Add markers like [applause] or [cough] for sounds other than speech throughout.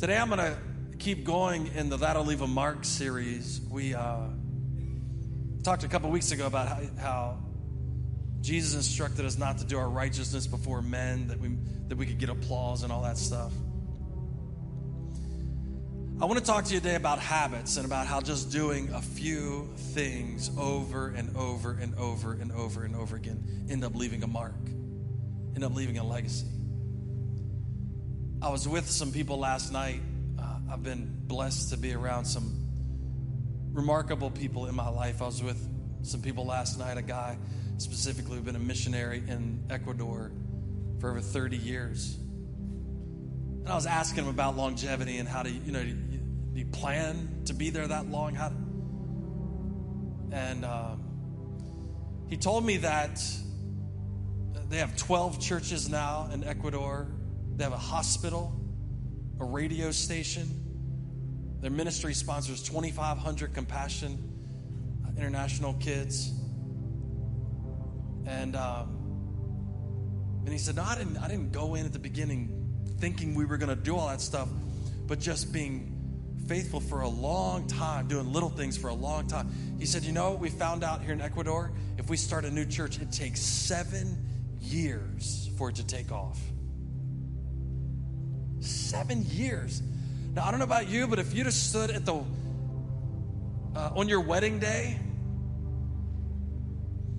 Today I'm going to keep going in the That'll Leave a Mark series. We uh, talked a couple weeks ago about how, how, Jesus instructed us not to do our righteousness before men, that we, that we could get applause and all that stuff. I want to talk to you today about habits and about how just doing a few things over and over and over and over and over again end up leaving a mark, end up leaving a legacy. I was with some people last night. Uh, I've been blessed to be around some remarkable people in my life. I was with some people last night, a guy specifically who'd been a missionary in Ecuador for over 30 years. And I was asking him about longevity and how to, you know, do you plan to be there that long? How? And um, he told me that they have 12 churches now in Ecuador they have a hospital, a radio station. Their ministry sponsors 2,500 Compassion uh, International kids. And um, and he said, "No, I didn't. I didn't go in at the beginning thinking we were going to do all that stuff, but just being faithful for a long time, doing little things for a long time." He said, "You know, what we found out here in Ecuador, if we start a new church, it takes seven years for it to take off." Seven years. Now, I don't know about you, but if you'd have stood at the uh, on your wedding day,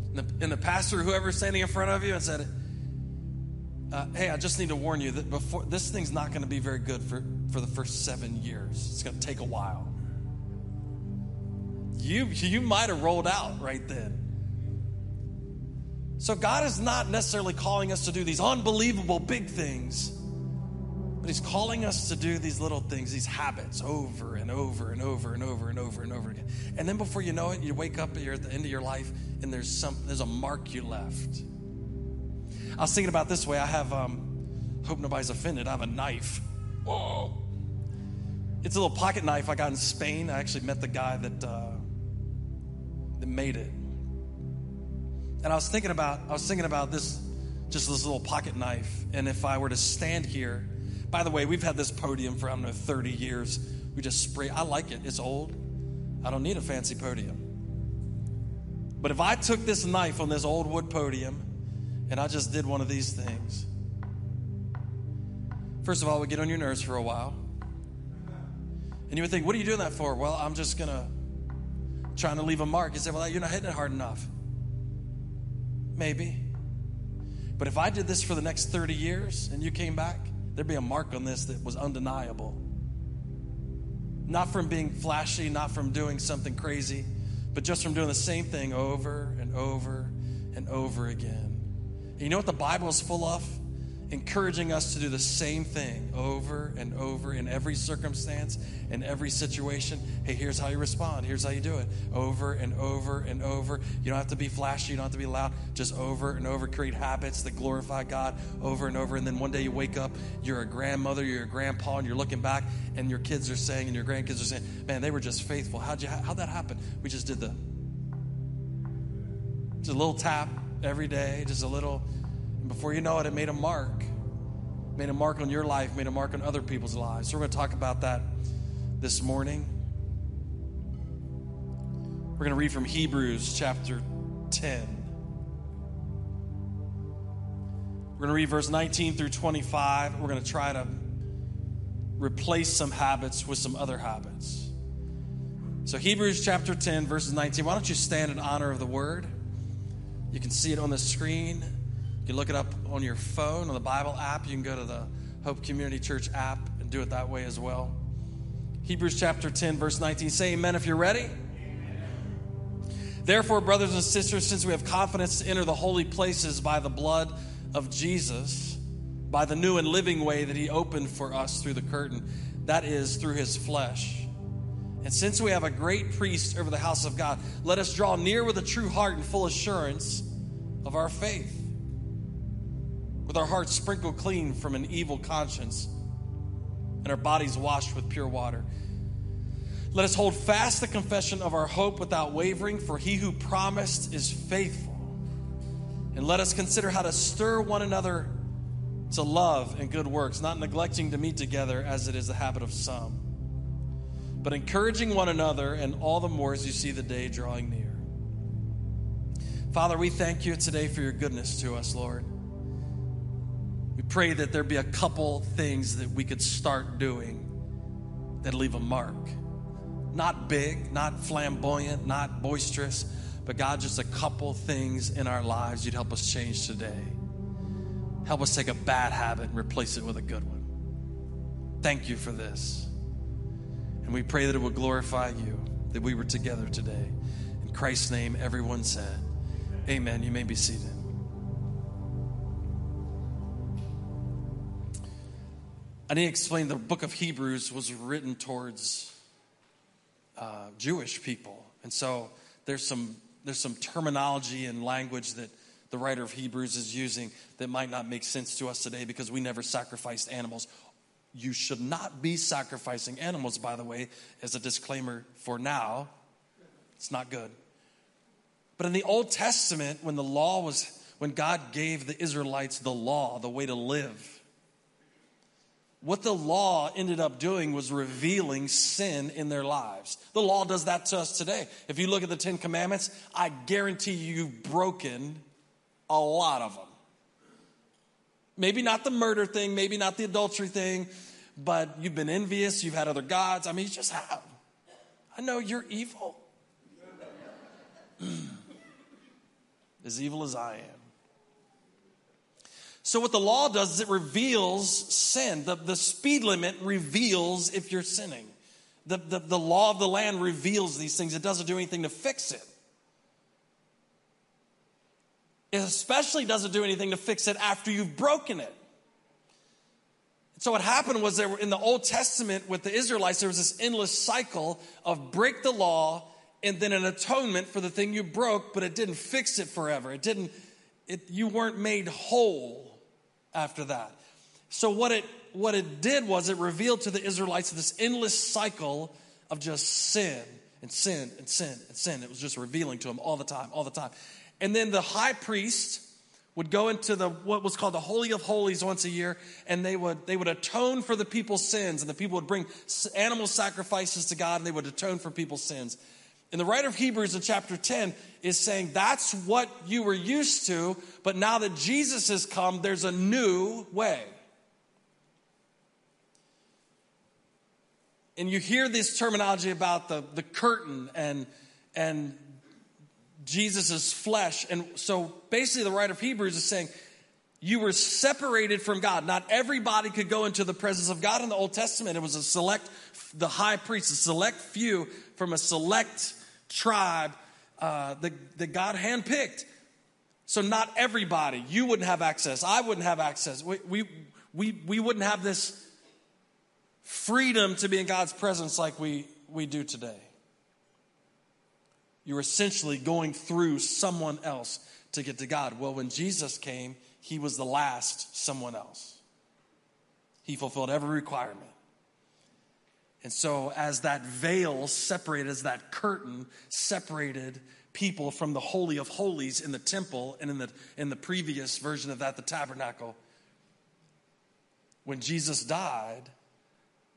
and the, and the pastor, whoever's standing in front of you, and said, uh, "Hey, I just need to warn you that before this thing's not going to be very good for for the first seven years. It's going to take a while." You you might have rolled out right then. So God is not necessarily calling us to do these unbelievable big things. But he's calling us to do these little things, these habits over and over and over and over and over and over again. And then before you know it, you wake up, you're at the end of your life, and there's some there's a mark you left. I was thinking about this way. I have um, hope nobody's offended. I have a knife. Whoa. It's a little pocket knife I got in Spain. I actually met the guy that uh, that made it. And I was thinking about I was thinking about this just this little pocket knife. And if I were to stand here by the way, we've had this podium for, I don't know, 30 years. We just spray. I like it. It's old. I don't need a fancy podium. But if I took this knife on this old wood podium and I just did one of these things, first of all, we get on your nerves for a while. And you would think, what are you doing that for? Well, I'm just going to, trying to leave a mark. You say, well, you're not hitting it hard enough. Maybe. But if I did this for the next 30 years and you came back, there'd be a mark on this that was undeniable. Not from being flashy, not from doing something crazy, but just from doing the same thing over and over and over again. And you know what the Bible is full of? Encouraging us to do the same thing over and over in every circumstance, in every situation. Hey, here's how you respond. Here's how you do it. Over and over and over. You don't have to be flashy, you don't have to be loud. Just over and over. Create habits that glorify God over and over. And then one day you wake up, you're a grandmother, you're a grandpa, and you're looking back, and your kids are saying, and your grandkids are saying, Man, they were just faithful. How'd, you, how'd that happen? We just did the just a little tap every day, just a little before you know it, it made a mark. Made a mark on your life, made a mark on other people's lives. So we're going to talk about that this morning. We're going to read from Hebrews chapter 10. We're going to read verse 19 through 25. We're going to try to replace some habits with some other habits. So, Hebrews chapter 10, verses 19. Why don't you stand in honor of the word? You can see it on the screen. Look it up on your phone, on the Bible app. You can go to the Hope Community Church app and do it that way as well. Hebrews chapter 10, verse 19. Say amen if you're ready. Therefore, brothers and sisters, since we have confidence to enter the holy places by the blood of Jesus, by the new and living way that he opened for us through the curtain, that is, through his flesh. And since we have a great priest over the house of God, let us draw near with a true heart and full assurance of our faith with our hearts sprinkled clean from an evil conscience and our bodies washed with pure water. Let us hold fast the confession of our hope without wavering, for he who promised is faithful. And let us consider how to stir one another to love and good works, not neglecting to meet together as it is the habit of some, but encouraging one another, and all the more as you see the day drawing near. Father, we thank you today for your goodness to us, Lord. We pray that there be a couple things that we could start doing that leave a mark. Not big, not flamboyant, not boisterous, but God, just a couple things in our lives you'd help us change today. Help us take a bad habit and replace it with a good one. Thank you for this. And we pray that it will glorify you that we were together today. In Christ's name, everyone said, Amen. You may be seated. I need to explain the book of Hebrews was written towards uh, Jewish people. And so there's some, there's some terminology and language that the writer of Hebrews is using that might not make sense to us today because we never sacrificed animals. You should not be sacrificing animals, by the way, as a disclaimer for now. It's not good. But in the Old Testament, when the law was, when God gave the Israelites the law, the way to live, what the law ended up doing was revealing sin in their lives. The law does that to us today. If you look at the Ten Commandments, I guarantee you you've broken a lot of them. Maybe not the murder thing, maybe not the adultery thing, but you've been envious, you've had other gods. I mean, you just have. I know you're evil. [clears throat] as evil as I am. So, what the law does is it reveals sin. The, the speed limit reveals if you're sinning. The, the, the law of the land reveals these things, it doesn't do anything to fix it. It especially doesn't do anything to fix it after you've broken it. So what happened was there in the Old Testament with the Israelites, there was this endless cycle of break the law and then an atonement for the thing you broke, but it didn't fix it forever. It didn't, it, you weren't made whole after that. So what it what it did was it revealed to the Israelites this endless cycle of just sin and sin and sin and sin. It was just revealing to them all the time, all the time. And then the high priest would go into the what was called the holy of holies once a year and they would they would atone for the people's sins and the people would bring animal sacrifices to God and they would atone for people's sins. And the writer of Hebrews in chapter 10 is saying that's what you were used to, but now that Jesus has come, there's a new way. And you hear this terminology about the, the curtain and, and Jesus' flesh. And so basically, the writer of Hebrews is saying, you were separated from God. Not everybody could go into the presence of God in the Old Testament. It was a select, the high priest, a select few from a select tribe uh, that, that God handpicked. So not everybody, you wouldn't have access. I wouldn't have access. We, we, we, we wouldn't have this freedom to be in God's presence like we, we do today. You're essentially going through someone else to get to God. Well, when Jesus came, he was the last someone else. He fulfilled every requirement. And so, as that veil separated, as that curtain separated people from the Holy of Holies in the temple and in the, in the previous version of that, the tabernacle, when Jesus died,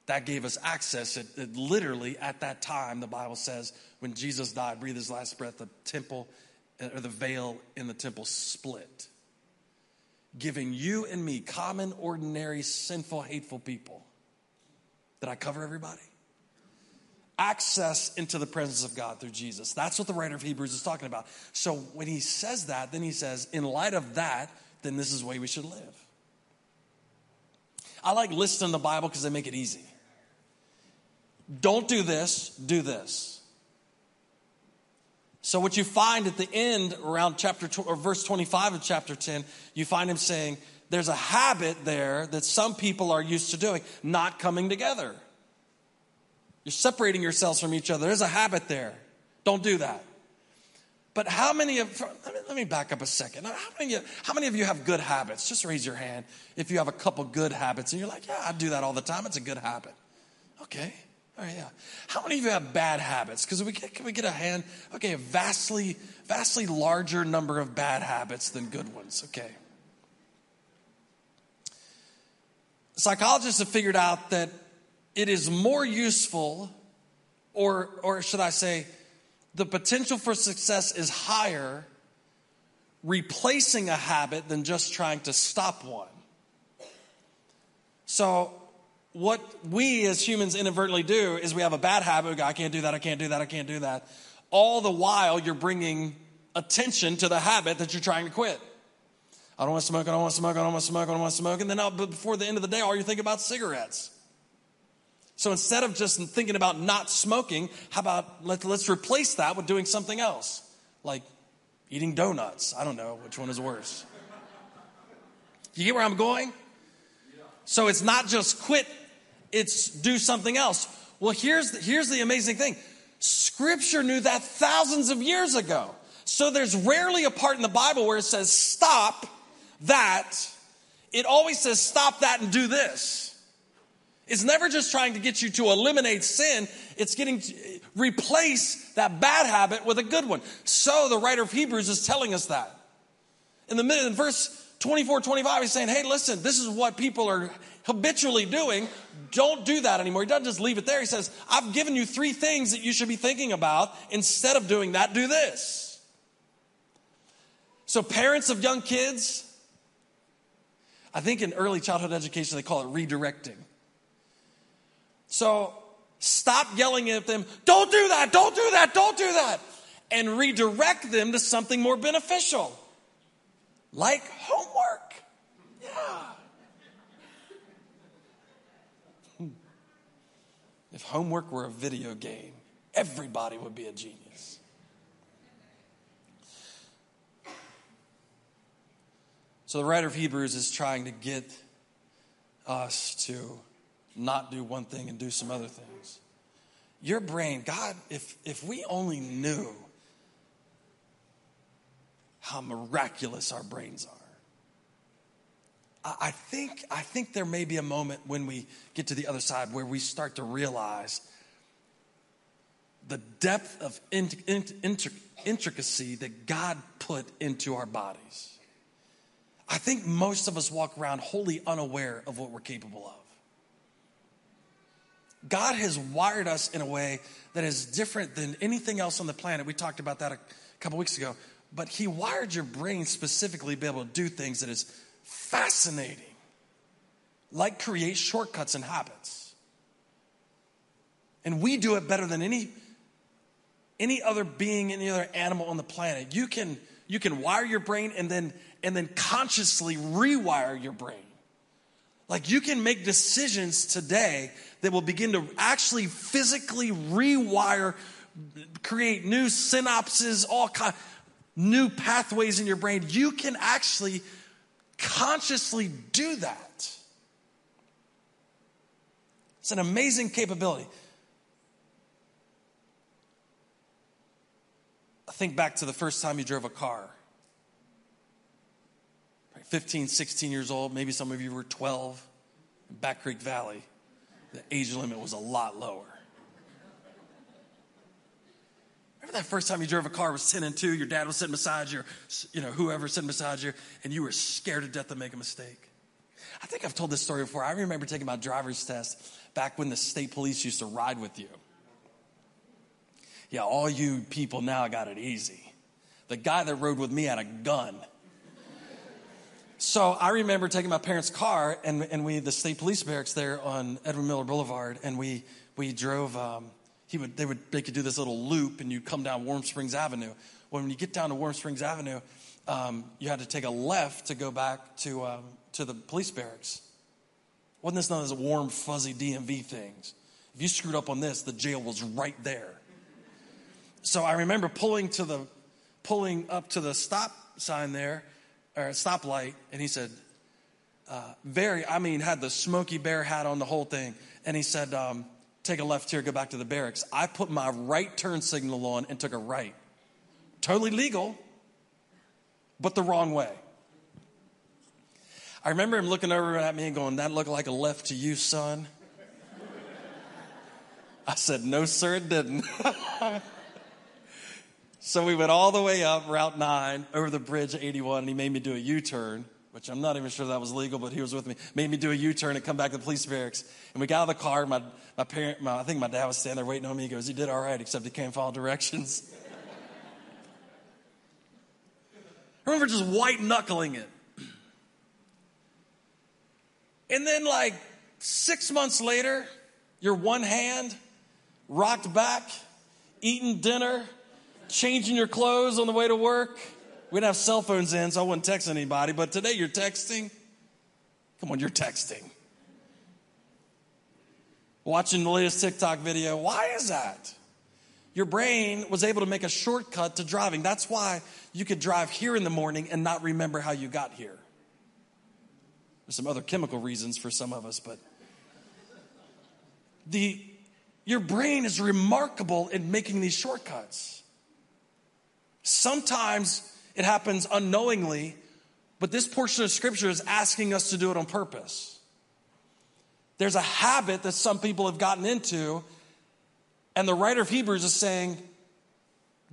that gave us access. It, it, literally, at that time, the Bible says, when Jesus died, breathed his last breath, the temple or the veil in the temple split, giving you and me, common, ordinary, sinful, hateful people, did I cover everybody? Access into the presence of God through Jesus. That's what the writer of Hebrews is talking about. So when he says that, then he says, in light of that, then this is the way we should live. I like lists in the Bible because they make it easy. Don't do this, do this. So what you find at the end around chapter or verse 25 of chapter 10, you find him saying, there's a habit there that some people are used to doing, not coming together. You're separating yourselves from each other. There's a habit there. Don't do that. But how many of, let me, let me back up a second. How many, how many of you have good habits? Just raise your hand if you have a couple good habits and you're like, yeah, I do that all the time. It's a good habit. Okay. All right, yeah. How many of you have bad habits? Because we can we get a hand? Okay, a vastly, vastly larger number of bad habits than good ones. Okay. Psychologists have figured out that it is more useful, or, or should I say, the potential for success is higher replacing a habit than just trying to stop one. So, what we as humans inadvertently do is we have a bad habit. We go, I can't do that, I can't do that, I can't do that. All the while, you're bringing attention to the habit that you're trying to quit. I don't want to smoke, I don't want to smoke, I don't want to smoke, I don't want to smoke. And then but before the end of the day, all you're thinking about cigarettes. So instead of just thinking about not smoking, how about let, let's replace that with doing something else, like eating donuts. I don't know which one is worse. You get where I'm going? So it's not just quit, it's do something else. Well, here's the, here's the amazing thing Scripture knew that thousands of years ago. So there's rarely a part in the Bible where it says stop that. It always says stop that and do this. It's never just trying to get you to eliminate sin, it's getting replace that bad habit with a good one. So the writer of Hebrews is telling us that. In the middle, in verse 24, 25, he's saying, hey, listen, this is what people are habitually doing. Don't do that anymore. He doesn't just leave it there. He says, I've given you three things that you should be thinking about. Instead of doing that, do this. So, parents of young kids, I think in early childhood education, they call it redirecting. So stop yelling at them, don't do that, don't do that, don't do that, and redirect them to something more beneficial, like homework. Yeah. [laughs] If homework were a video game, everybody would be a genius. So the writer of Hebrews is trying to get us to not do one thing and do some other things. Your brain, God, if, if we only knew how miraculous our brains are. I, I think, I think there may be a moment when we get to the other side where we start to realize the depth of intricacy that God put into our bodies. I think most of us walk around wholly unaware of what we're capable of. God has wired us in a way that is different than anything else on the planet. We talked about that a couple weeks ago. But He wired your brain specifically to be able to do things that is fascinating, like create shortcuts and habits. And we do it better than any, any other being, any other animal on the planet. You can, you can wire your brain and then, and then consciously rewire your brain. Like you can make decisions today that will begin to actually physically rewire, create new synapses, all kind, new pathways in your brain. You can actually consciously do that. It's an amazing capability. Think back to the first time you drove a car. 15, 16 years old, maybe some of you were 12 in Back Creek Valley. The age limit was a lot lower. Remember that first time you drove a car was 10 and 2, your dad was sitting beside you, or, you know, whoever sitting beside you, and you were scared to death to make a mistake. I think I've told this story before. I remember taking my driver's test back when the state police used to ride with you. Yeah, all you people now got it easy. The guy that rode with me had a gun. So I remember taking my parents' car and, and we, the state police barracks there on Edwin Miller Boulevard, and we, we drove, um, he would, they would, they could do this little loop and you'd come down Warm Springs Avenue. When you get down to Warm Springs Avenue, um, you had to take a left to go back to, um, to the police barracks. Wasn't this known as warm, fuzzy DMV things? If you screwed up on this, the jail was right there. So I remember pulling to the, pulling up to the stop sign there, or a stoplight, and he said, uh, very, I mean, had the smoky Bear hat on the whole thing. And he said, um, take a left here, go back to the barracks. I put my right turn signal on and took a right. Totally legal, but the wrong way. I remember him looking over at me and going, That looked like a left to you, son. [laughs] I said, No, sir, it didn't. [laughs] So we went all the way up Route 9 over the bridge 81, and he made me do a U turn. which I'm not even sure that was legal, but he was with me, made me do a U-turn and come back to the police barracks. And we got out of the car. My, my parent, my, I think my dad was standing there waiting on me. He goes, he did all right, except he can't follow directions. [laughs] I remember just white knuckling it. And then, like six months later, your one hand rocked back, eating dinner, changing your clothes on the way to work. We didn't have cell phones in, so I wouldn't text anybody. But today you're texting. Come on, you're texting. Watching the latest TikTok video. Why is that? Your brain was able to make a shortcut to driving. That's why you could drive here in the morning and not remember how you got here. There's some other chemical reasons for some of us, but the your brain is remarkable in making these shortcuts. Sometimes it happens unknowingly, but this portion of scripture is asking us to do it on purpose. There's a habit that some people have gotten into, and the writer of Hebrews is saying,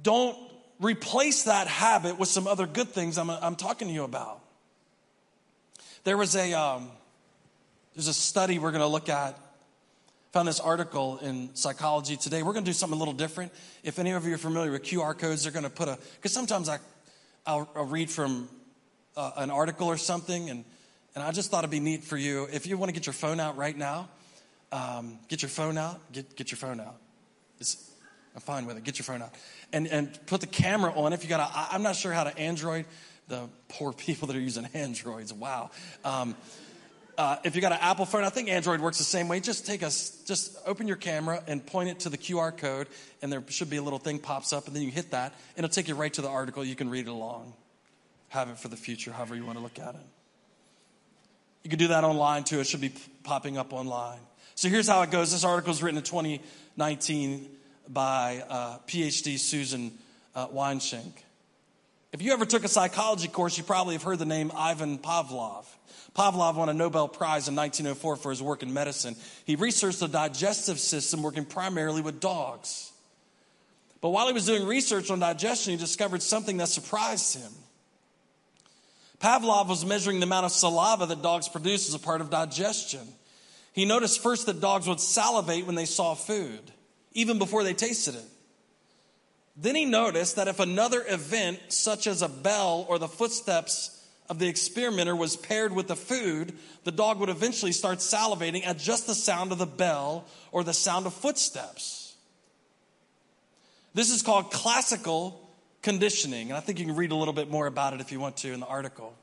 don't replace that habit with some other good things I'm, I'm talking to you about. There was a, um, there's a study we're going to look at found this article in Psychology Today. We're going to do something a little different. If any of you are familiar with QR codes, they're going to put a, because sometimes I, I'll, I'll read from uh, an article or something, and, and I just thought it'd be neat for you. If you want to get your phone out right now, um, get your phone out, get, get your phone out. It's, I'm fine with it. Get your phone out. And, and put the camera on. If you got a, I'm not sure how to Android, the poor [laughs] people that are using Androids. Wow. Um, uh, if you got an Apple phone, I think Android works the same way. Just take us, just open your camera and point it to the QR code, and there should be a little thing pops up, and then you hit that, and it'll take you right to the article. You can read it along, have it for the future, however you want to look at it. You can do that online too. It should be popping up online. So here's how it goes. This article is written in 2019 by uh, PhD Susan uh, Weinschenk. If you ever took a psychology course, you probably have heard the name Ivan Pavlov. Pavlov won a Nobel Prize in 1904 for his work in medicine. He researched the digestive system working primarily with dogs. But while he was doing research on digestion, he discovered something that surprised him. Pavlov was measuring the amount of saliva that dogs produce as a part of digestion. He noticed first that dogs would salivate when they saw food, even before they tasted it. Then he noticed that if another event, such as a bell or the footsteps of the experimenter was paired with the food, the dog would eventually start salivating at just the sound of the bell or the sound of footsteps. This is called classical conditioning, and I think you can read a little bit more about it if you want to in the article.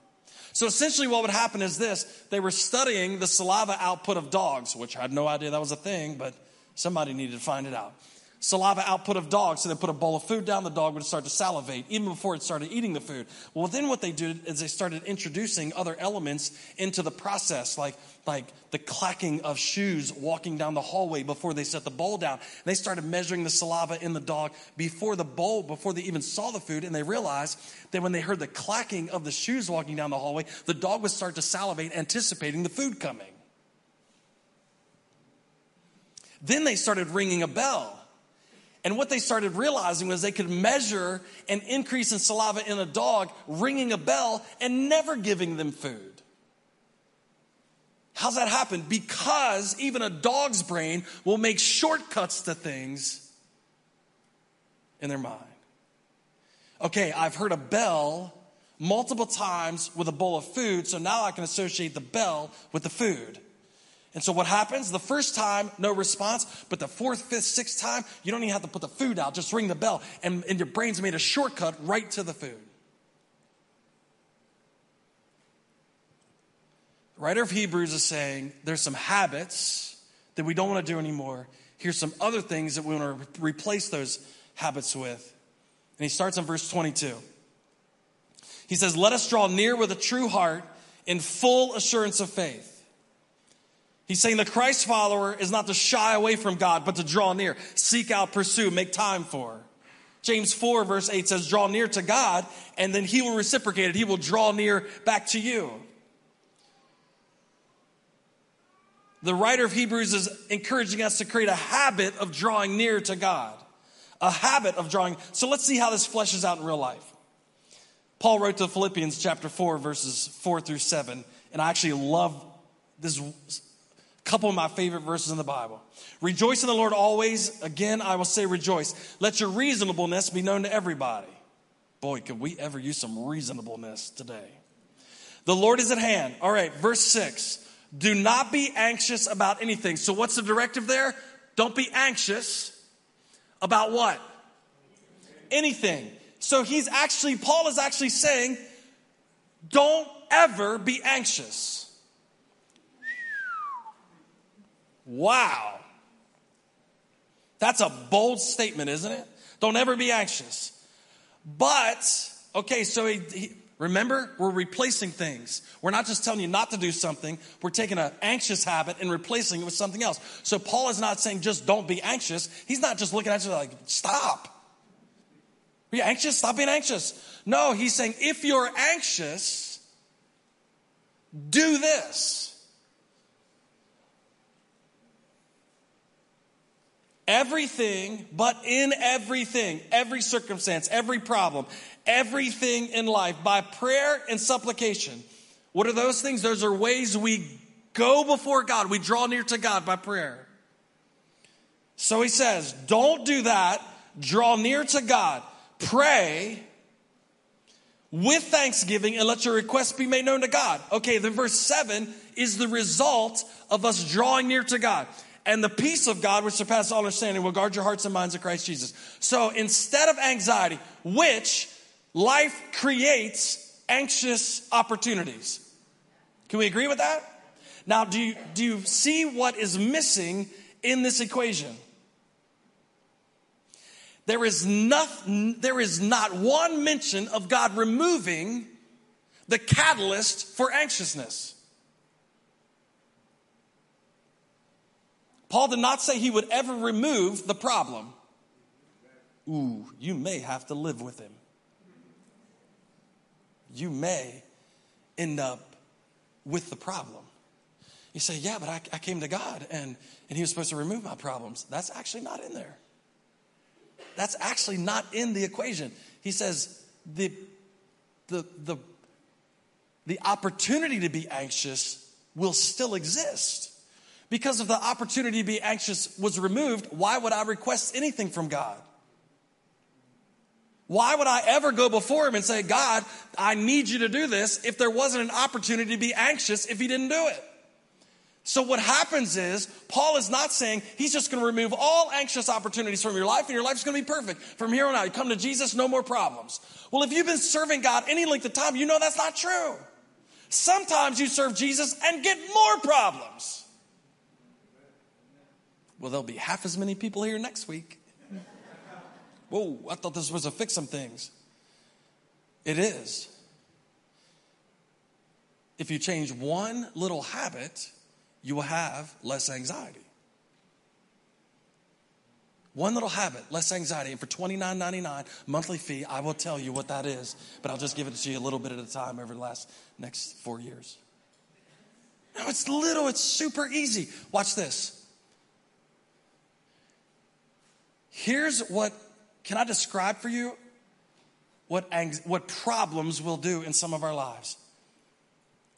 So essentially, what would happen is this they were studying the saliva output of dogs, which I had no idea that was a thing, but somebody needed to find it out saliva output of dogs. So they put a bowl of food down, the dog would start to salivate even before it started eating the food. Well, then what they did is they started introducing other elements into the process, like, like the clacking of shoes walking down the hallway before they set the bowl down. And they started measuring the saliva in the dog before the bowl, before they even saw the food. And they realized that when they heard the clacking of the shoes walking down the hallway, the dog would start to salivate, anticipating the food coming. Then they started ringing a bell. And what they started realizing was they could measure an increase in saliva in a dog ringing a bell and never giving them food. How's that happen? Because even a dog's brain will make shortcuts to things in their mind. Okay, I've heard a bell multiple times with a bowl of food, so now I can associate the bell with the food. And so what happens? The first time, no response, but the fourth, fifth, sixth time, you don't even have to put the food out, just ring the bell, and, and your brain's made a shortcut right to the food. The writer of Hebrews is saying there's some habits that we don't want to do anymore. Here's some other things that we want to replace those habits with. And he starts in verse 22. He says, Let us draw near with a true heart in full assurance of faith He's saying the Christ follower is not to shy away from God, but to draw near, seek out, pursue, make time for. James 4, verse 8 says, Draw near to God, and then He will reciprocate it. He will draw near back to you. The writer of Hebrews is encouraging us to create a habit of drawing near to God, a habit of drawing. So let's see how this fleshes out in real life. Paul wrote to Philippians chapter 4, verses 4 through 7, and I actually love this couple of my favorite verses in the Bible. Rejoice in the Lord always. Again, I will say rejoice. Let your reasonableness be known to everybody. Boy, could we ever use some reasonableness today. The Lord is at hand. All right, verse 6. Do not be anxious about anything. So, what's the directive there? Don't be anxious about what? Anything. So, he's actually, Paul is actually saying, don't ever be anxious. Wow. That's a bold statement, isn't it? Don't ever be anxious. But, okay, so he, he, remember, we're replacing things. We're not just telling you not to do something, we're taking an anxious habit and replacing it with something else. So Paul is not saying just don't be anxious. He's not just looking at you like, stop. Are you anxious? Stop being anxious. No, he's saying if you're anxious, do this. Everything, but in everything, every circumstance, every problem, everything in life, by prayer and supplication. What are those things? Those are ways we go before God. We draw near to God by prayer. So he says, don't do that. Draw near to God. Pray with thanksgiving and let your requests be made known to God. Okay, then verse 7 is the result of us drawing near to God and the peace of God, which surpasses all understanding, will guard your hearts and minds in Christ Jesus. So instead of anxiety, which life creates anxious opportunities. Can we agree with that? Now, do you, do you see what is missing in this equation? There is, not, there is not one mention of God removing the catalyst for anxiousness. Paul did not say he would ever remove the problem. Ooh, you may have to live with him. You may end up with the problem. You say, yeah, but I, I came to God and, and he was supposed to remove my problems. That's actually not in there. That's actually not in the equation. He says the, the, the, the opportunity to be anxious will still exist. Because if the opportunity to be anxious was removed, why would I request anything from God? Why would I ever go before him and say, God, I need you to do this if there wasn't an opportunity to be anxious if he didn't do it? So what happens is, Paul is not saying he's just going to remove all anxious opportunities from your life and your life's going to be perfect. From here on out, you come to Jesus, no more problems. Well, if you've been serving God any length of time, you know that's not true. Sometimes you serve Jesus and get more problems. Well, there'll be half as many people here next week. Whoa, I thought this was to fix some things. It is. If you change one little habit, you will have less anxiety. One little habit, less anxiety. And for $29.99 monthly fee, I will tell you what that is, but I'll just give it to you a little bit at a time over the last next four years. No, it's little, it's super easy. Watch this. Here's what can I describe for you what, what problems will do in some of our lives.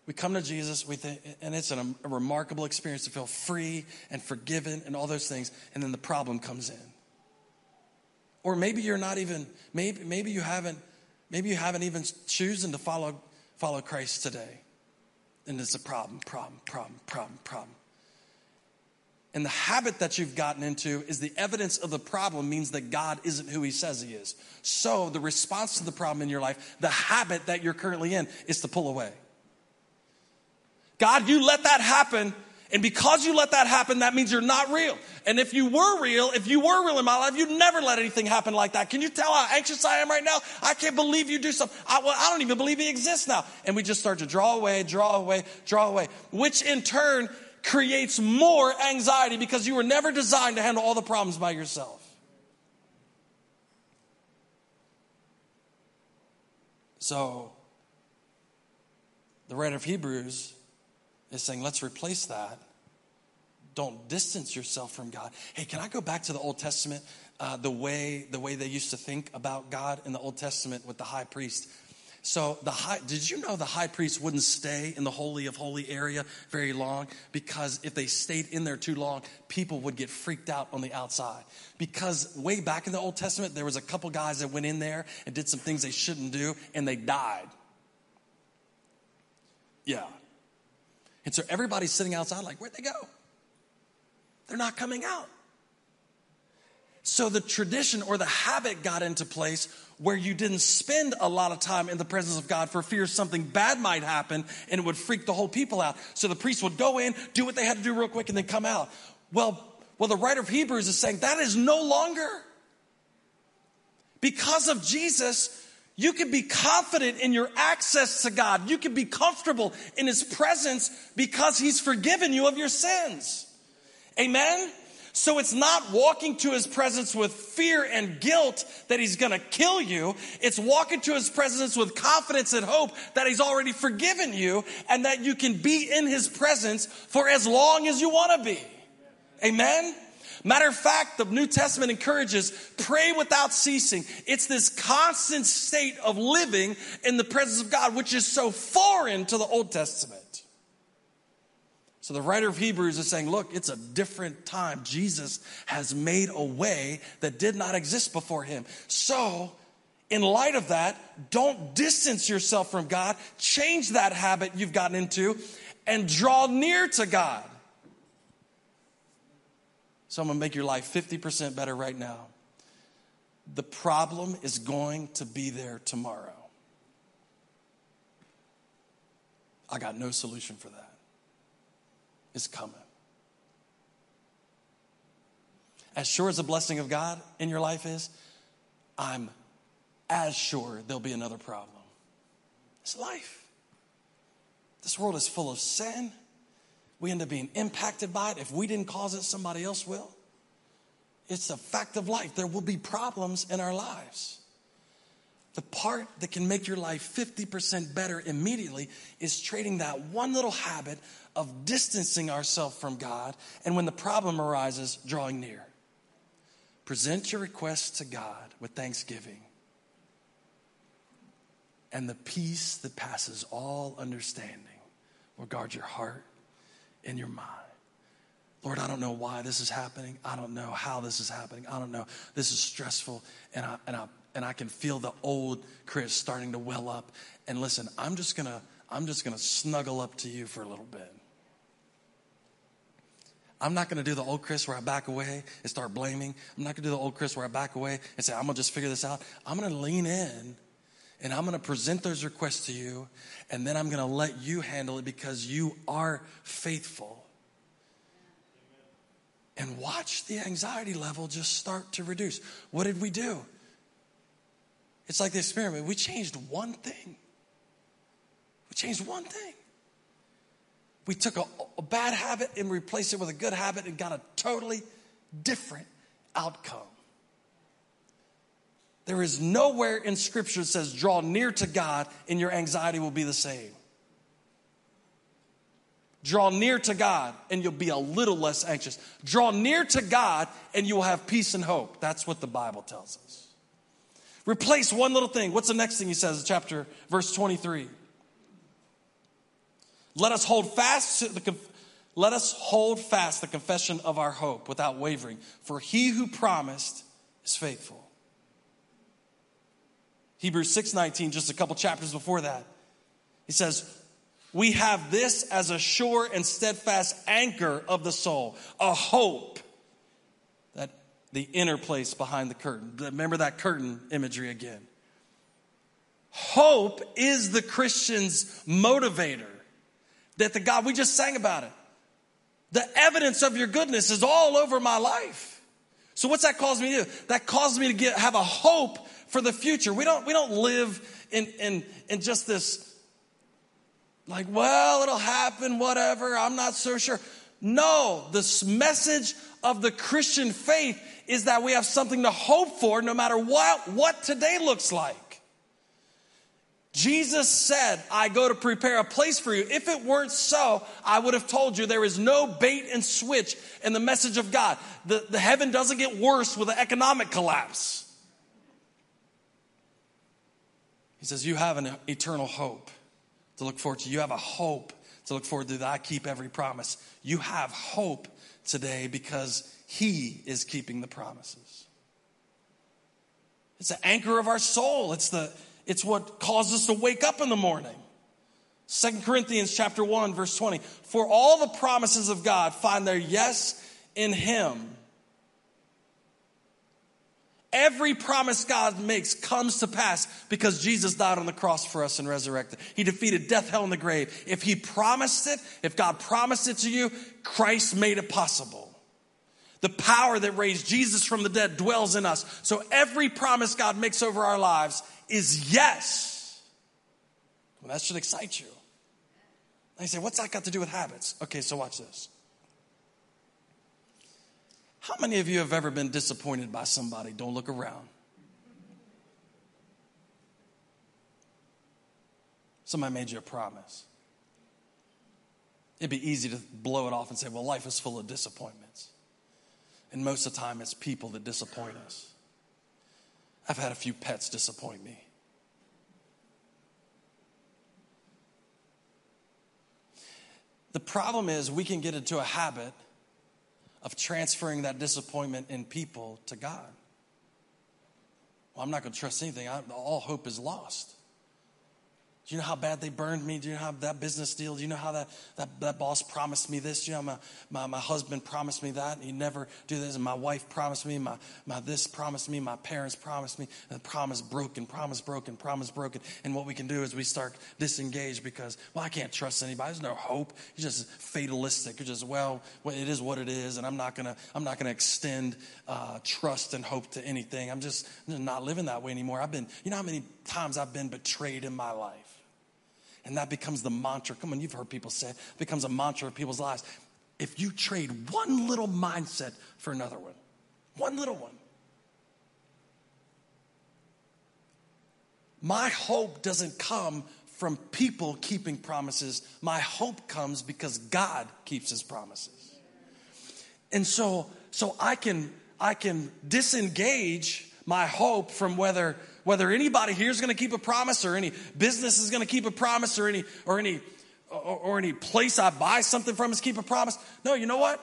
We come to Jesus, we think, and it's an, a remarkable experience to feel free and forgiven and all those things, and then the problem comes in. Or maybe you're not even, maybe, maybe you haven't, maybe you haven't even chosen to follow, follow Christ today. And it's a problem, problem, problem, problem, problem. And the habit that you've gotten into is the evidence of the problem means that God isn't who he says he is. So the response to the problem in your life, the habit that you're currently in, is to pull away. God, you let that happen. And because you let that happen, that means you're not real. And if you were real, if you were real in my life, you'd never let anything happen like that. Can you tell how anxious I am right now? I can't believe you do something. I, well, I don't even believe he exists now. And we just start to draw away, draw away, draw away, which in turn creates more anxiety because you were never designed to handle all the problems by yourself. So, the writer of Hebrews is saying, let's replace that. Don't distance yourself from God. Hey, can I go back to the Old Testament? Uh, the way the way they used to think about God in the Old Testament with the high priest. So the high, did you know the high priest wouldn't stay in the holy of holy area very long because if they stayed in there too long, people would get freaked out on the outside. Because way back in the Old Testament, there was a couple guys that went in there and did some things they shouldn't do, and they died. Yeah. And so everybody's sitting outside like, where'd they go? They're not coming out. So the tradition or the habit got into place where you didn't spend a lot of time in the presence of God for fear something bad might happen and it would freak the whole people out. So the priest would go in, do what they had to do real quick, and then come out. Well, well, the writer of Hebrews is saying that is no longer. Because of Jesus, you can be confident in your access to God. You can be comfortable in His presence because He's forgiven you of your sins. Amen? So it's not walking to his presence with fear and guilt that he's gonna kill you. It's walking to his presence with confidence and hope that he's already forgiven you and that you can be in his presence for as long as you wanna be. Amen? Matter of fact, the New Testament encourages pray without ceasing. It's this constant state of living in the presence of God, which is so foreign to the Old Testament. So the writer of Hebrews is saying, look, it's a different time. Jesus has made a way that did not exist before him. So, in light of that, don't distance yourself from God. Change that habit you've gotten into and draw near to God. So I'm going to make your life 50% better right now. The problem is going to be there tomorrow. I got no solution for that is coming. As sure as the blessing of God in your life is, I'm as sure there'll be another problem. It's life. This world is full of sin. We end up being impacted by it. If we didn't cause it, somebody else will. It's a fact of life. There will be problems in our lives. The part that can make your life 50% better immediately is trading that one little habit of distancing ourselves from God, and when the problem arises, drawing near. Present your requests to God with thanksgiving, and the peace that passes all understanding will guard your heart and your mind. Lord, I don't know why this is happening. I don't know how this is happening. I don't know. This is stressful, and I, and I, and I can feel the old Chris starting to well up. And listen, I'm just gonna, I'm just gonna snuggle up to you for a little bit. I'm not going to do the old Chris where I back away and start blaming. I'm not going to do the old Chris where I back away and say, I'm going to just figure this out. I'm going to lean in and I'm going to present those requests to you and then I'm going to let you handle it because you are faithful. And watch the anxiety level just start to reduce. What did we do? It's like the experiment. We changed one thing. We changed one thing. We took a, a bad habit and replaced it with a good habit and got a totally different outcome. There is nowhere in Scripture that says, draw near to God and your anxiety will be the same. Draw near to God and you'll be a little less anxious. Draw near to God and you will have peace and hope. That's what the Bible tells us. Replace one little thing. What's the next thing he says in chapter, verse 23? Let us hold fast the let us hold fast the confession of our hope without wavering, for he who promised is faithful. Hebrews 6:19 just a couple chapters before that. He says, "We have this as a sure and steadfast anchor of the soul, a hope that the inner place behind the curtain. Remember that curtain imagery again. Hope is the Christian's motivator that the God, we just sang about it. The evidence of your goodness is all over my life. So what's that cause me to do? That causes me to get, have a hope for the future. We don't, we don't live in, in, in just this, like, well, it'll happen, whatever, I'm not so sure. No, this message of the Christian faith is that we have something to hope for no matter what, what today looks like. Jesus said, I go to prepare a place for you. If it weren't so, I would have told you there is no bait and switch in the message of God. The, the heaven doesn't get worse with an economic collapse. He says, You have an eternal hope to look forward to. You have a hope to look forward to that I keep every promise. You have hope today because He is keeping the promises. It's the anchor of our soul. It's, the, it's what causes us to wake up in the morning. Second Corinthians chapter 1 verse 20. For all the promises of God find their yes in him. Every promise God makes comes to pass because Jesus died on the cross for us and resurrected. He defeated death, hell, and the grave. If He promised it, if God promised it to you, Christ made it possible. The power that raised Jesus from the dead dwells in us. So every promise God makes over our lives is yes. Well, that should excite you. You say, what's that got to do with habits? Okay, so watch this. How many of you have ever been disappointed by somebody? Don't look around. Somebody made you a promise. It'd be easy to blow it off and say, well, life is full of disappointments. And most of the time, it's people that disappoint us. I've had a few pets disappoint me. The problem is, we can get into a habit of transferring that disappointment in people to God. Well, I'm not going to trust anything. I, all hope is lost. Do you know how bad they burned me? Do you know how that business deal? Do you know how that, that, that boss promised me this? Do you know my, my, my husband promised me that? He never do this. And my wife promised me, my, my this promised me, my parents promised me. And the promise broken, promise broken, promise broken. And what we can do is we start disengaged because, well, I can't trust anybody. There's no hope. You're just fatalistic. You're just, well, well it is what it is. And I'm not going to, I'm not going to extend uh, trust and hope to anything. I'm just, I'm just not living that way anymore. I've been, you know how many times I've been betrayed in my life? And that becomes the mantra. Come on, you've heard people say it, it becomes a mantra of people's lives. If you trade one little mindset for another one, one little one. My hope doesn't come from people keeping promises. My hope comes because God keeps his promises. And so so I can I can disengage my hope from whether whether anybody here is going to keep a promise or any business is going to keep a promise or any or any or, or any place I buy something from is keep a promise. No, you know what?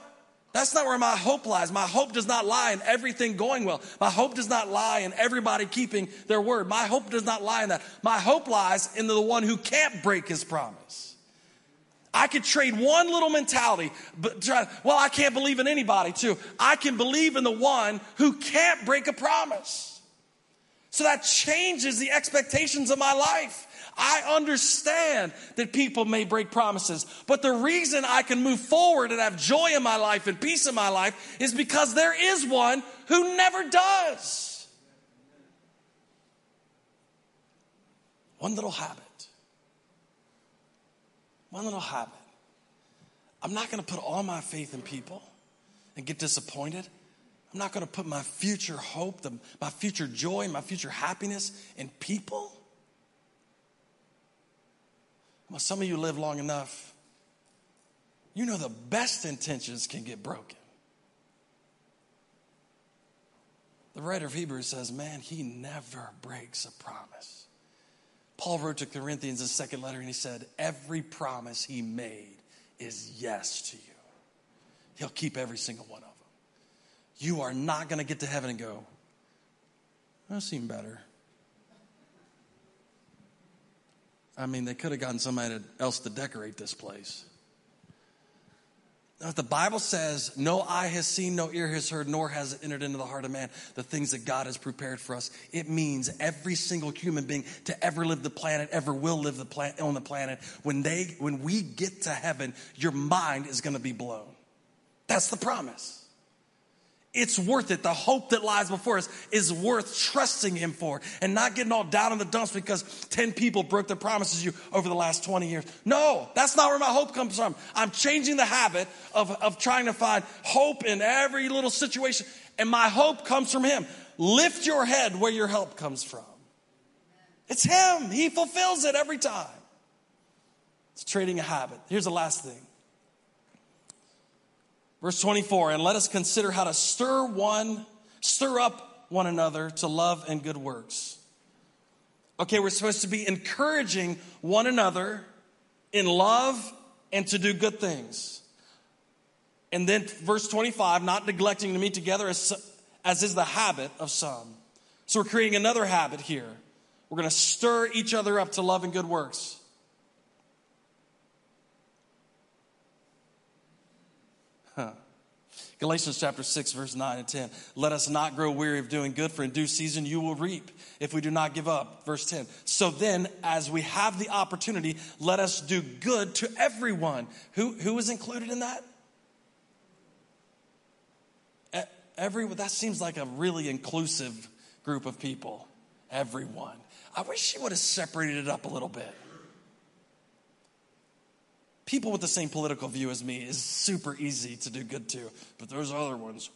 That's not where my hope lies. My hope does not lie in everything going well. My hope does not lie in everybody keeping their word. My hope does not lie in that. My hope lies in the one who can't break his promise. I could trade one little mentality, but try, well, I can't believe in anybody too. I can believe in the one who can't break a promise. So that changes the expectations of my life. I understand that people may break promises, but the reason I can move forward and have joy in my life and peace in my life is because there is one who never does. One little habit. One little habit. I'm not going to put all my faith in people and get disappointed. I'm not going to put my future hope, the, my future joy, my future happiness in people. Well, some of you live long enough, you know the best intentions can get broken. The writer of Hebrews says, Man, he never breaks a promise. Paul wrote to Corinthians his second letter and he said, Every promise he made is yes to you. He'll keep every single one of. You are not going to get to heaven and go, that seemed better. I mean, they could have gotten somebody else to decorate this place. Now, the Bible says, no eye has seen, no ear has heard, nor has it entered into the heart of man the things that God has prepared for us. It means every single human being to ever live the planet, ever will live the planet, on the planet. When they, when we get to heaven, your mind is going to be blown. That's the promise it's worth it. The hope that lies before us is worth trusting Him for and not getting all down in the dumps because 10 people broke their promises you over the last 20 years. No, that's not where my hope comes from. I'm changing the habit of, of trying to find hope in every little situation, and my hope comes from Him. Lift your head where your help comes from. It's Him, He fulfills it every time. It's trading a habit. Here's the last thing Verse 24, and let us consider how to stir one, stir up one another to love and good works, Okay, we're supposed to be encouraging one another in love and to do good things. And then verse 25, not neglecting to meet together as, as is the habit of some. So we're creating another habit here. We're going to stir each other up to love and good works. Galatians chapter 6, verse 9 and 10. Let us not grow weary of doing good, for in due season you will reap if we do not give up. Verse 10. So then, as we have the opportunity, let us do good to everyone. Who, who is included in that? Everyone. That seems like a really inclusive group of people. Everyone. I wish she would have separated it up a little bit people with the same political view as me is super easy to do good to, but there's other ones.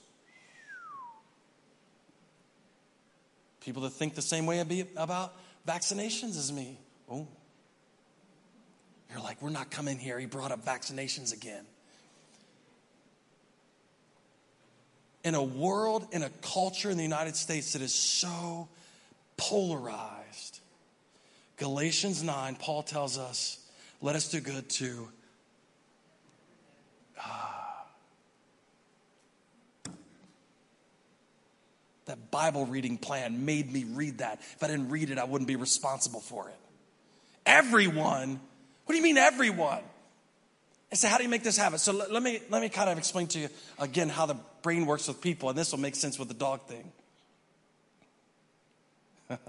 People that think the same way about vaccinations as me. Oh. You're like, we're not coming here. He brought up vaccinations again. In a world, in a culture in the United States that is so polarized, Galatians 9, Paul tells us, let us do good to Bible reading plan made me read that. If I didn't read it, I wouldn't be responsible for it. Everyone? What do you mean, everyone? I said, how do you make this happen? So let, let, me, let me kind of explain to you again how the brain works with people, and this will make sense with the dog thing. [laughs]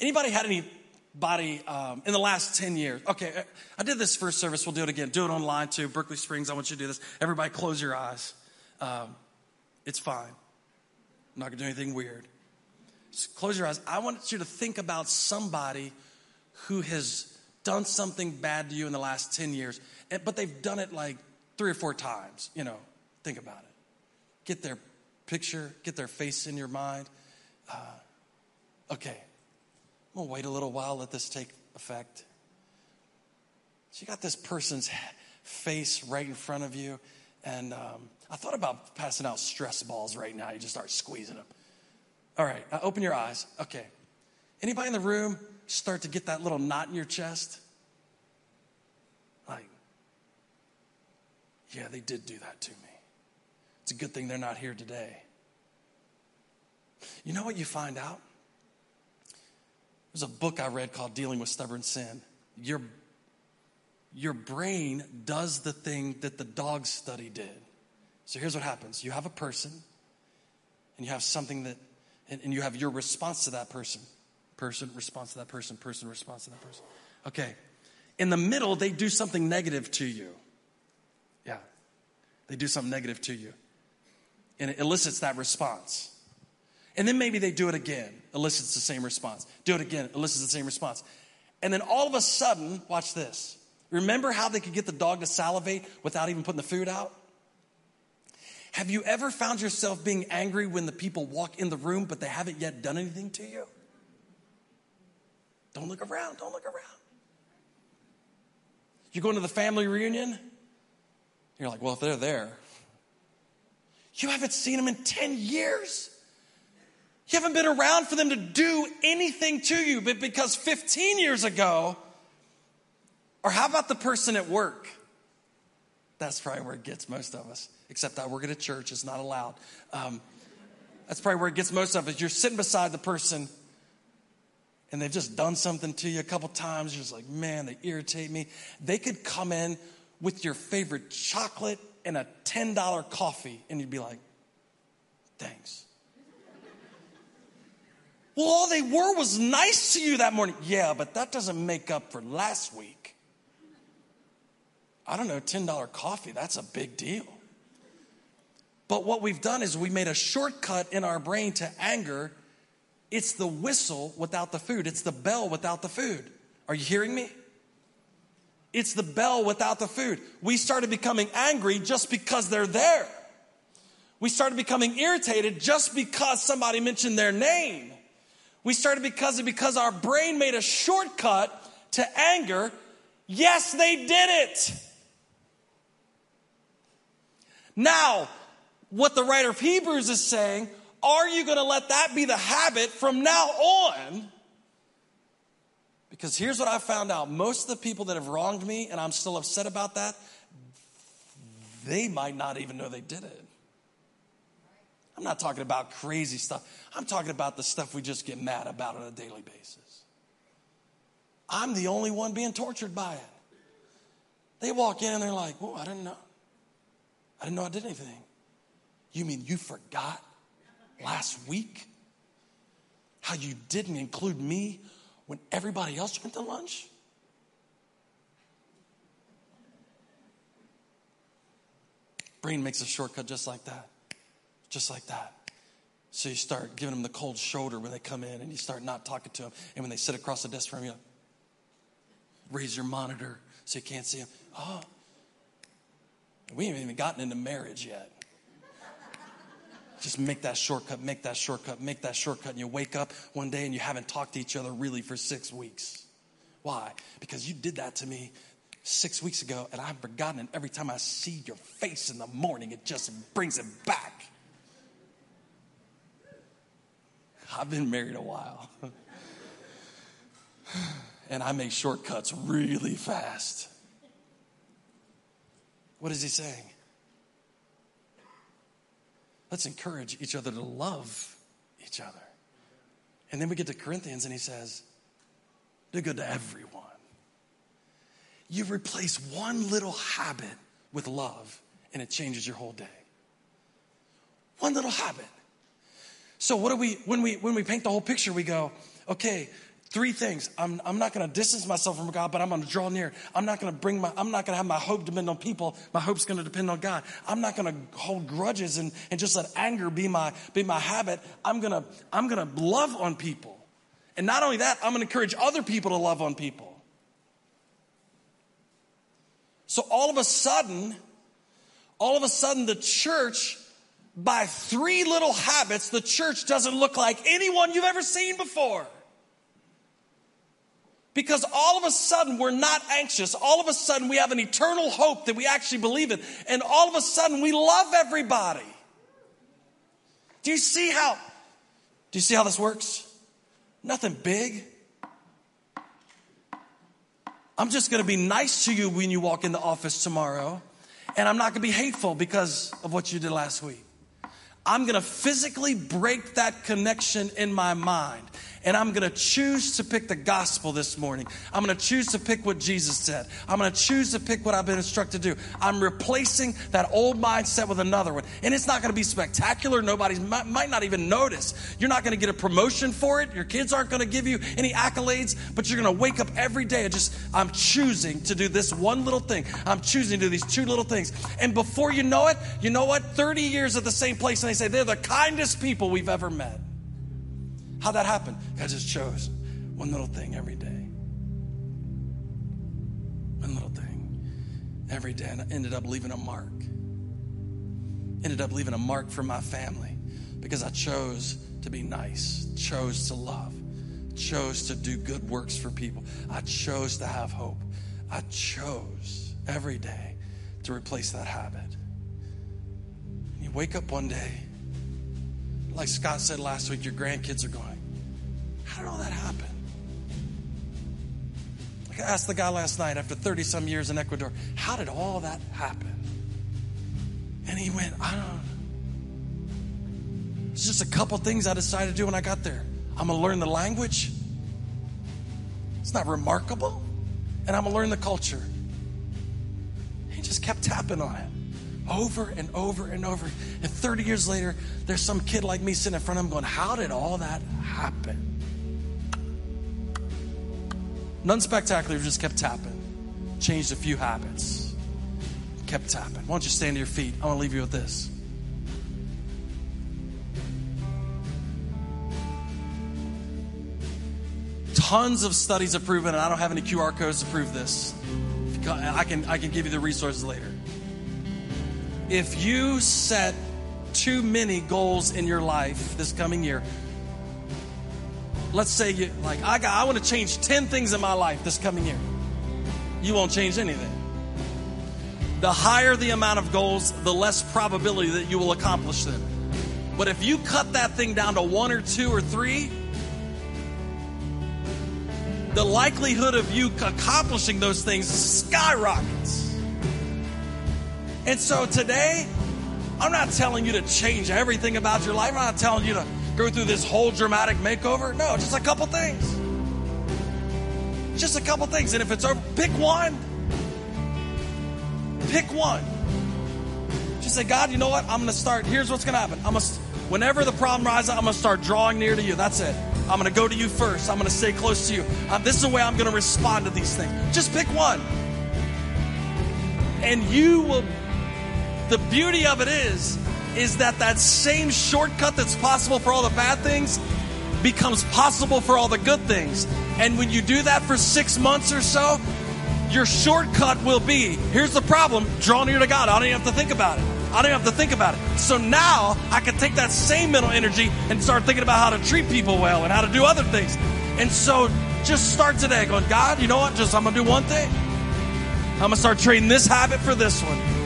Anybody had anybody um, in the last 10 years? Okay, I did this first service. We'll do it again. Do it online too. Berkeley Springs, I want you to do this. Everybody close your eyes. Um, it's fine. I'm not going to do anything weird. Close your eyes. I want you to think about somebody who has done something bad to you in the last 10 years, but they've done it like three or four times. You know, think about it. Get their picture, get their face in your mind. Uh, okay, I'm gonna wait a little while, let this take effect. So you got this person's face right in front of you, and um, I thought about passing out stress balls right now. You just start squeezing them. All right, uh, open your eyes. Okay. Anybody in the room start to get that little knot in your chest? Like, yeah, they did do that to me. It's a good thing they're not here today. You know what you find out? There's a book I read called Dealing with Stubborn Sin. Your, your brain does the thing that the dog study did. So here's what happens you have a person, and you have something that, and, and you have your response to that person. Person, response to that person, person, response to that person. Okay. In the middle, they do something negative to you. Yeah. They do something negative to you. And it elicits that response. And then maybe they do it again, elicits the same response. Do it again, elicits the same response. And then all of a sudden, watch this. Remember how they could get the dog to salivate without even putting the food out? Have you ever found yourself being angry when the people walk in the room but they haven't yet done anything to you? Don't look around, don't look around. You're going to the family reunion, you're like, well, if they're there, you haven't seen them in 10 years. You haven't been around for them to do anything to you, but because 15 years ago, or how about the person at work? That's probably where it gets most of us except I work at a church, it's not allowed. Um, that's probably where it gets most of us. You're sitting beside the person and they've just done something to you a couple times. You're just like, man, they irritate me. They could come in with your favorite chocolate and a $10 coffee, and you'd be like, thanks. well, all they were was nice to you that morning. Yeah, but that doesn't make up for last week. I don't know, $10 coffee, that's a big deal. But what we've done is we made a shortcut in our brain to anger. It's the whistle without the food, it's the bell without the food. Are you hearing me? It's the bell without the food. We started becoming angry just because they're there. We started becoming irritated just because somebody mentioned their name. We started because because our brain made a shortcut to anger. Yes, they did it. Now, what the writer of Hebrews is saying, are you going to let that be the habit from now on? Because here's what I found out most of the people that have wronged me, and I'm still upset about that, they might not even know they did it. I'm not talking about crazy stuff. I'm talking about the stuff we just get mad about on a daily basis. I'm the only one being tortured by it. They walk in and they're like, Whoa, I didn't know. I didn't know I did anything. You mean you forgot last week how you didn't include me when everybody else went to lunch? Brain makes a shortcut just like that. Just like that. So you start giving them the cold shoulder when they come in and you start not talking to them. And when they sit across the desk from you, raise your monitor so you can't see them. Oh, we haven't even gotten into marriage yet. Just make that shortcut, make that shortcut, make that shortcut. And you wake up one day and you haven't talked to each other really for six weeks. Why? Because you did that to me six weeks ago and I've forgotten. And every time I see your face in the morning, it just brings it back. I've been married a while. [laughs] and I make shortcuts really fast. What is he saying? Let's encourage each other to love each other. And then we get to Corinthians and he says, Do good to everyone. You replace one little habit with love and it changes your whole day. One little habit. So what do we when we when we paint the whole picture, we go, okay, Three things. I'm, I'm not going to distance myself from God, but I'm going to draw near. I'm not going to bring my, I'm not going to have my hope depend on people. My hope's going to depend on God. I'm not going to hold grudges and, and just let anger be my, be my habit. I'm going to, I'm going to love on people. And not only that, I'm going to encourage other people to love on people. So all of a sudden, all of a sudden, the church, by three little habits, the church doesn't look like anyone you've ever seen before. Because all of a sudden we're not anxious. All of a sudden we have an eternal hope that we actually believe in. And all of a sudden we love everybody. Do you see how, do you see how this works? Nothing big. I'm just going to be nice to you when you walk in the office tomorrow. And I'm not going to be hateful because of what you did last week. I'm going to physically break that connection in my mind. And I'm going to choose to pick the gospel this morning. I'm going to choose to pick what Jesus said. I'm going to choose to pick what I've been instructed to do. I'm replacing that old mindset with another one. And it's not going to be spectacular. Nobody might, not even notice. You're not going to get a promotion for it. Your kids aren't going to give you any accolades, but you're going to wake up every day and just, I'm choosing to do this one little thing. I'm choosing to do these two little things. And before you know it, you know what? 30 years at the same place, and they say they're the kindest people we've ever met. How'd that happen? I just chose one little thing every day. One little thing every day. And I ended up leaving a mark. Ended up leaving a mark for my family because I chose to be nice, chose to love, chose to do good works for people. I chose to have hope. I chose every day to replace that habit. And you wake up one day like Scott said last week, your grandkids are going, How did all that happen? Like I asked the guy last night after 30 some years in Ecuador, How did all that happen? And he went, I don't know. It's just a couple things I decided to do when I got there. I'm going to learn the language. It's not remarkable. And I'm going to learn the culture. He just kept tapping on it over and over and over. And 30 years later, there's some kid like me sitting in front of him going, How did all that happen? None spectacular, just kept tapping. Changed a few habits. Kept tapping. Why don't you stand to your feet? I want to leave you with this. Tons of studies have proven, and I don't have any QR codes to prove this. I can, I can give you the resources later if you set too many goals in your life this coming year, let's say you like I got I want to change 10 things in my life this coming year. You won't change anything. The higher the amount of goals, the less probability that you will accomplish them. But if you cut that thing down to one or two or three, the likelihood of you accomplishing those things skyrockets. And so today, I'm not telling you to change everything about your life. I'm not telling you to go through this whole dramatic makeover. No, just a couple things. Just a couple things. And if it's over, pick one. Pick one. Just say, God, you know what? I'm going to start. Here's what's going to happen. I'm going to, whenever the problem rises, I'm going to start drawing near to you. That's it. I'm going to go to you first. I'm going to stay close to you. Um, this is the way I'm going to respond to these things. Just pick one. And you will, the beauty of it is, is that that same shortcut that's possible for all the bad things becomes possible for all the good things. And when you do that for six months or so, your shortcut will be here's the problem draw near to God. I don't even have to think about it. I don't even have to think about it. So now I can take that same mental energy and start thinking about how to treat people well and how to do other things. And so just start today going, God, you know what? Just I'm going to do one thing. I'm going to start trading this habit for this one.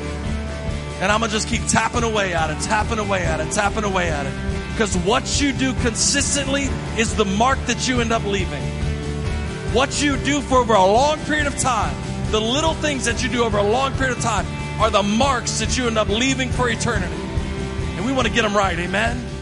And I'm going to just keep tapping away at it, tapping away at it, tapping away at it. Because what you do consistently is the mark that you end up leaving. What you do for over a long period of time, the little things that you do over a long period of time, are the marks that you end up leaving for eternity. And we want to get them right, amen?